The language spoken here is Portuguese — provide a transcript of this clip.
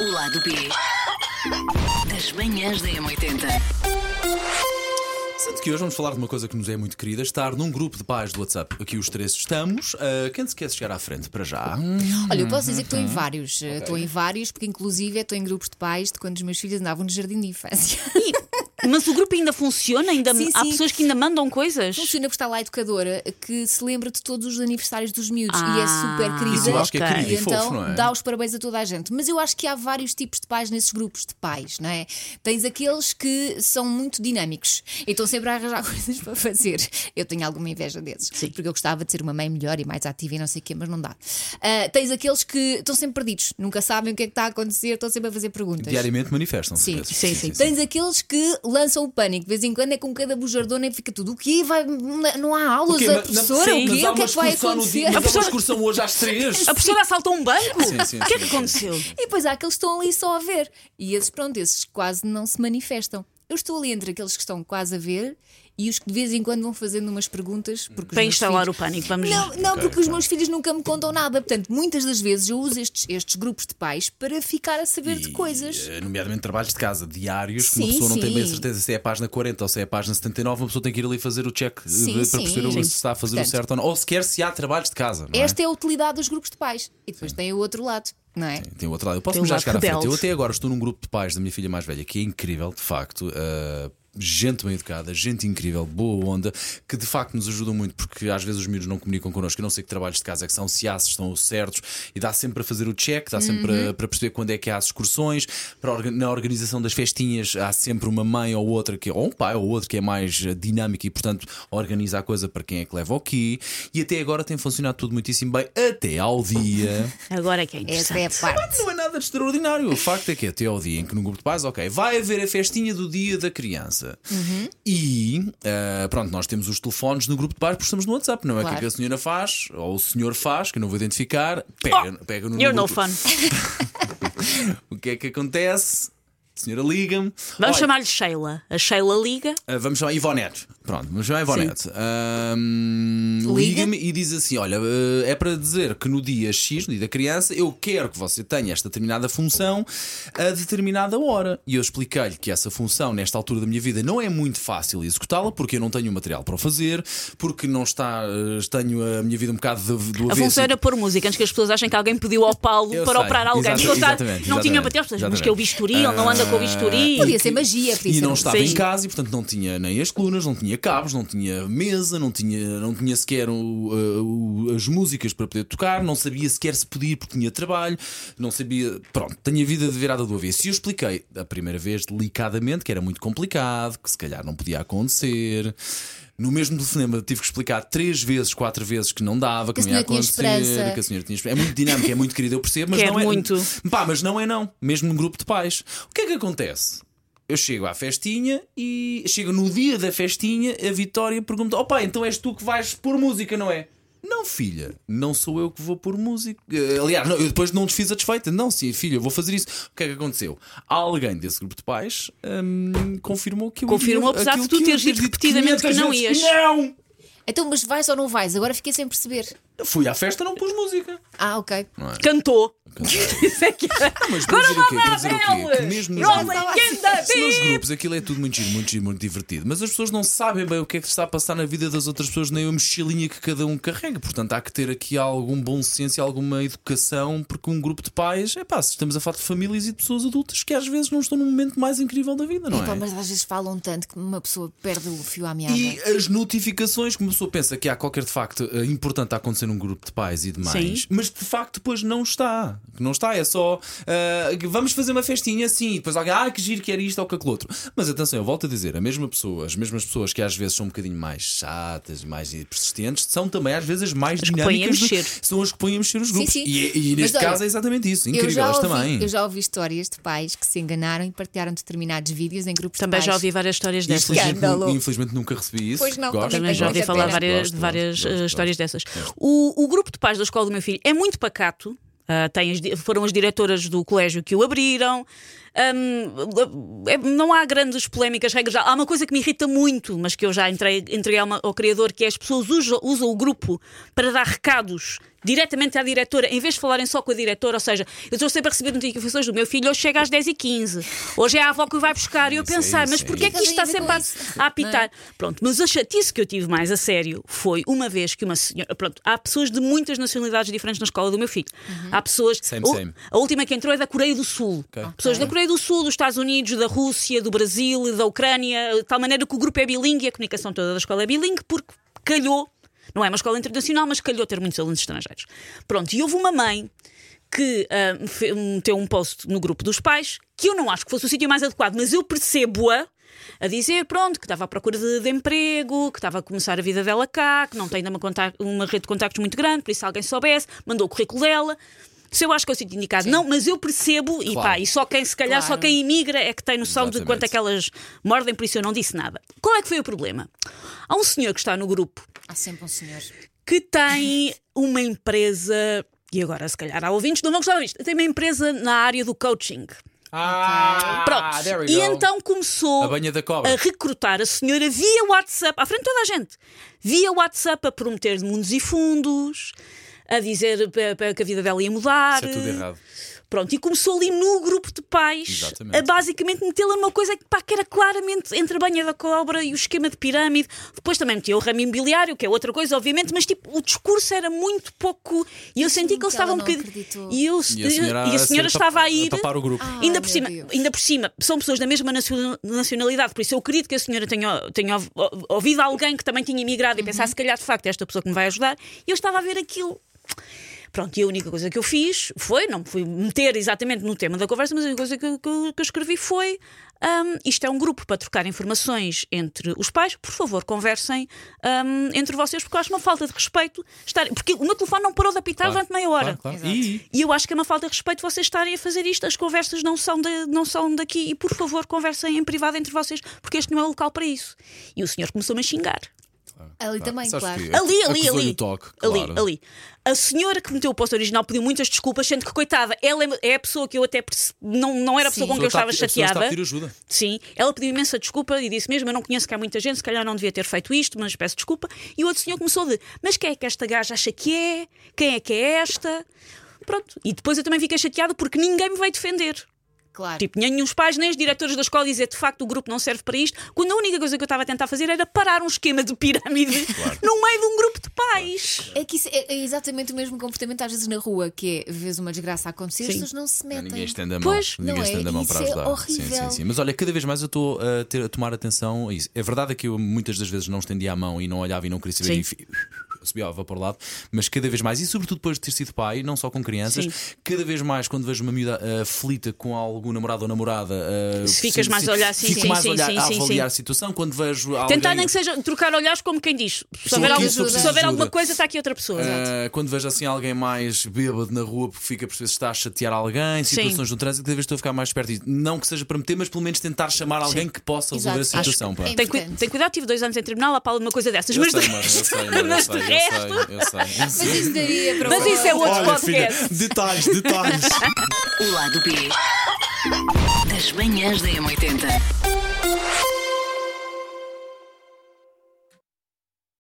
O lado B das manhãs da M80. Sendo que hoje vamos falar de uma coisa que nos é muito querida: estar num grupo de pais do WhatsApp. Aqui os três estamos. Ah, quem se quer chegar à frente para já? Olha, eu posso dizer que estou Uhum. em vários. Eh, Estou em vários, porque inclusive estou em grupos de pais de quando os meus filhos andavam no jardim de infância. Mas o grupo ainda funciona? Ainda Sim, há sim. pessoas que ainda mandam coisas? Funciona porque está lá a educadora que se lembra de todos os aniversários dos miúdos e é Ah, super querida. Isso eu acho que é querido E e fofo, então não é? dá os parabéns a toda a gente. Mas eu acho que há vários tipos de pais nesses grupos de pais, não é? Tens aqueles que são muito dinâmicos e estão sempre a arranjar coisas para fazer. Eu tenho alguma inveja desses. Sim. Porque eu gostava de ser uma mãe melhor e mais ativa e não sei o quê, mas não dá. Ah, tens aqueles que estão sempre perdidos, nunca sabem o que é que está a acontecer, estão sempre a fazer perguntas. Diariamente manifestam-se. Sim. esses. Sim, sim. Tens aqueles que lançam o pânico, de vez em quando é com cada bujardona e fica tudo. O quê? Vai, não há aulas, quê? a professora? não, o quê? O que é que vai acontecer? dia- uma professora- excursão hoje às três. A professora assaltou um banco? Sim, sim, o que é que sim. aconteceu? E depois há aqueles que estão ali só a ver. E esses, pronto, esses quase não se manifestam. Eu estou ali entre aqueles que estão quase a ver e os que de vez em quando vão fazendo umas perguntas. Porque os Para meus instalar filhos- o pânico, vamos Não, não porque os meus filhos nunca me contam nada. Portanto, muitas das vezes eu uso estes, estes grupos de pais para ficar a saber de E, coisas. eh, Nomeadamente trabalhos de casa diários, que uma Sim, pessoa não tem bem a sim. certeza se é a página 40 ou se é a página 79, uma pessoa tem que ir ali fazer o check eh, Sim, para sim. perceber Sim. se está a fazer o Portanto, certo ou não. Ou sequer se há trabalhos de casa. Não é? Esta é a utilidade dos grupos de pais. E depois tem o outro lado, não é? Tem outro lado. Eu posso Tem me já chegar à frente. Eu até agora estou num grupo de pais da minha filha mais velha, que é incrível, de facto. uh, Gente bem educada, gente incrível, boa onda, que de facto nos ajudam muito, porque às vezes os miúdos não comunicam connosco. Eu não sei que trabalhos de casa é que são, se há, se estão certos, e dá sempre para fazer o check, dá sempre Uhum. para, para perceber quando é que há as excursões. Para na organização das festinhas, há sempre uma mãe ou outra, que, ou um pai ou outro, que é mais eh, dinâmico e, portanto, organiza a coisa para quem é que leva o quê. E até agora tem funcionado tudo muitíssimo bem, até ao dia. Agora é que é Essa é a parte. Não é nada de extraordinário. O facto é que até ao dia em que no grupo de pais, ok, vai haver a festinha do dia da criança. E ah, pronto, nós temos os telefones no grupo de pais porque estamos no WhatsApp, não é? O que é Claro. a senhora faz, ou o senhor faz, que eu não vou identificar, pega, pega no You're no fun. O que é que acontece? A senhora liga-me. Vamos chamar-lhe Sheila. A Sheila liga. ah, Vamos chamar Ivonete. Pronto, vamos chamar Ivonete. Ahm, Liga-me e diz assim: Olha, ah, é para dizer que no dia X, no dia da criança, eu quero que você tenha esta determinada função a determinada hora. E eu expliquei-lhe que essa função, nesta altura da minha vida, não é muito fácil executá-la, porque eu não tenho o material para o fazer, porque não está. ah, tenho a minha vida um bocado do, do A avesso. função era pôr música antes que as pessoas achem que alguém pediu ao Paulo Eu para sei, operar alguém. exata- Porque ele está- exatamente, não tinha exatamente, material, mas exatamente. que é o bisturi, ele não anda com o bisturi. Podia ser magia, podia E ser não estava Sim. em casa e, portanto, não tinha nem as colunas, não tinha cabos, não tinha mesa, não tinha, não tinha sequer o- uh, o- as músicas para poder tocar, não sabia sequer se podia porque tinha trabalho, não sabia. Pronto, tenho a vida de virada do avesso. E eu expliquei a primeira vez delicadamente que era muito complicado, que se calhar não podia acontecer. No mesmo telefonema tive que explicar três vezes, quatro vezes que não dava, que, Que não ia tinha acontecer, que a senhora tinha esperança. É muito dinâmico, é muito querido, eu percebo, mas Quero não é. muito. Pá, mas não é não, mesmo no grupo de pais. O que é que acontece? Eu chego à festinha e chego no dia da festinha, a Vitória pergunta: Opa, então és tu que vais pôr música, não é? Não, filha, não sou eu que vou pôr música. Eh, Aliás, não, eu depois não desfiz a desfeita. Não, sim, filha, eu vou fazer isso. O que é que aconteceu? Alguém desse grupo de pais hum, confirmou que eu Confirmou, apesar de tu teres dito dito repetidamente que 500 não ias. Não! Então, mas vais ou não vais? Agora fiquei sem perceber. Fui à festa, não pus música. Ah, ok. Cantou. Isso é que era. Mas para dizer o quê? Para dizer o quê? Que mesmo nos grupos- Se nos grupos aquilo é tudo muito giro, muito giro, muito divertido, mas as pessoas não sabem bem o que é que está a passar na vida das outras pessoas, nem a mochilinha que cada um carrega. Portanto, há que ter aqui algum bom senso e alguma educação, porque um grupo de pais, é pá, estamos a falar de famílias e de pessoas adultas que às vezes não estão num momento mais incrível da vida, não é? mas às vezes falam tanto que uma pessoa perde o fio à meada. E as notificações, como a pessoa pensa que há qualquer de facto eh, importante a acontecer num grupo de pais e de mães, Sim. mas de facto depois não está. Não está, é só ah, vamos fazer uma festinha assim, e depois alguém, ah, que giro que era isto ou que aquilo outro. Mas atenção, eu volto a dizer, a mesma pessoa, as mesmas pessoas que às vezes são um bocadinho mais chatas, mais persistentes, são também às vezes as mais As que põem a dinâmicas. do- mexer. são as que põem a mexer os grupos. sim. E, e Mas neste olha, caso é exatamente isso. Eu Incrível, elas ouvi, também. eu já ouvi histórias de pais que se enganaram e partilharam determinados vídeos em grupos Também de já ouvi várias histórias dessas. Infelizmente, infelizmente nunca recebi isso. Pois não, Gosto. também já ouvi falar várias, Gosto, de várias gosto, eh, gosto, histórias dessas. O, o grupo de pais da escola do meu filho é muito pacato. Tem as foram as diretoras do colégio que o abriram. Hum, é- não há grandes polémicas, regras. Há uma coisa que me irrita muito, mas que eu já entrei, entreguei ao, ao criador, que é as pessoas usam, usam o grupo para dar recados diretamente à diretora, em vez de falarem só com a diretora, ou seja, eu estou sempre a receber notificações do meu filho, hoje chega às 10h15, hoje é a avó que o vai buscar, e eu é pensar, mas é porquê é que isto está sempre a, a apitar? Pronto, mas a chatice que eu tive mais a sério foi uma vez que uma senhora. Pronto, há pessoas de muitas nacionalidades diferentes na escola do meu filho. Há pessoas. Same, o- same. A última que entrou é da Coreia do Sul. Pessoas da Coreia do Sul, dos Estados Unidos, da Rússia, do Brasil, da Ucrânia, de tal maneira que o grupo é bilingue e a comunicação toda da escola é bilingue, porque calhou. Não é uma escola internacional, mas calhou ter muitos alunos estrangeiros. Pronto, e houve uma mãe que meteu um post no grupo dos pais que eu não acho que fosse o sítio mais adequado, mas eu percebo-a a dizer, pronto, que estava à procura de, de emprego, que estava a começar a vida dela cá, que não tem ainda uma, uma rede de contactos muito grande, por isso alguém soubesse, mandou o currículo dela. Se eu acho que é o sítio indicado, não, mas eu percebo, e Claro. pá, e só quem, se calhar, só Claro. quem imigra é que tem noção de Exatamente. quanto é que elas mordem, por isso eu não disse nada. Qual é que foi o problema? Há um senhor que está no grupo Há sempre um senhor. que tem uma empresa. E agora, se calhar, há ouvintes que não vão gostar disto. Tem uma empresa na área do coaching. Ah, Pronto. e go. então começou A banha da cobra. a recrutar a senhora via WhatsApp, à frente de toda a gente, via WhatsApp a prometer mundos e fundos, a dizer que a vida dela ia mudar. Isso é tudo errado. Pronto, e começou ali no grupo de pais Exatamente. a basicamente metê-la numa coisa que, pá, que era claramente entre a banha da cobra e o esquema de pirâmide. Depois também metia o ramo imobiliário, que é outra coisa, obviamente, mas tipo, o discurso era muito pouco. E eu senti que ele estava um bocadinho. E, eu, E a senhora, e a senhora ser estava a ir. tapar o grupo. Ah. Ainda Ai, por, cima, Deus. ainda por cima, são pessoas da mesma nacio- nacionalidade, por isso eu acredito que a senhora tenha, tenha ouv- ouvido alguém que também tinha imigrado e Uhum. pensar, se calhar, de facto, é esta pessoa que me vai ajudar. E eu estava a ver aquilo. Pronto, e a única coisa que eu fiz foi, não me fui meter exatamente no tema da conversa, mas a única coisa que, que- que eu escrevi foi: hum, isto é um grupo para trocar informações entre os pais, por favor, conversem hum, entre vocês, porque eu acho uma falta de respeito estar. Porque o meu telefone não parou de apitar Claro, durante meia hora. claro, claro. E, E eu acho que é uma falta de respeito vocês estarem a fazer isto. As conversas não são, de- não são daqui. E por favor, conversem em privado entre vocês, porque este não é o local para isso. E o senhor começou-me a xingar. Ali também, sabes claro. que- Ali, ali, ali. toque, ali, claro. ali. A senhora que meteu o post original pediu muitas desculpas, sendo que, coitada, ela é- é a pessoa que eu até perce- não, não era a pessoa Sim. com quem eu pessoa estava está a- a pessoa está a chateada. pedir ajuda. Sim, ela pediu imensa desculpa e disse mesmo: Eu não conheço cá muita gente, se calhar não devia ter feito isto, mas peço desculpa. E o outro senhor começou de: Mas quem é que esta gaja acha que é? Quem é que é esta? Pronto. E depois eu também fiquei chateada porque ninguém me veio defender. Claro. Tipo, nem os pais, nem os diretores da escola dizer de facto o grupo não serve para isto, quando a única coisa que eu estava a tentar fazer era parar um esquema de pirâmide no meio de um grupo de pais. É que isso é, é exatamente o mesmo comportamento às vezes na rua, que é vês uma desgraça a acontecer, as Sim. pessoas não se metem. Ninguém estende a mão. Pois, Ninguém não é? estende a mão Isso para é ajudar. Sim, horrível. sim, sim. Mas olha, cada vez mais eu estou a, ter- a tomar atenção a isso. É verdade que eu muitas das vezes não estendia a mão e não olhava e não queria saber Sim. e fi- subiava para o lado, mas cada vez mais, e sobretudo depois de ter sido pai, não só com crianças, Sim. cada vez mais quando vejo uma miúda ah, aflita com algum namorado ou namorada, Se ficas sim, mais a olhar, sim, fico sim, mais sim, a olhar, sim, a avaliar sim. a situação quando vejo alguém. Tentar nem que seja trocar olhares como quem diz: se houver, algo- a se alguma coisa, está aqui outra pessoa. Ah, quando vejo assim alguém mais bêbado na rua porque fica por vezes está a chatear alguém, Sim. situações no trânsito, cada vez estou a ficar mais perto. E Não que seja para meter, mas pelo menos tentar chamar alguém que possa resolver Exato. a situação. É Tem, cu- tem cuidado, tive dois anos em tribunal à pala de uma coisa dessas. Eu mas sei, de resto, sei, mas de eu resto. sei, eu sei, eu Mas sei. isso daria para Mas isso é outro Olha, filha, podcast. detalhes, detalhes. O lado B das manhãs da M80.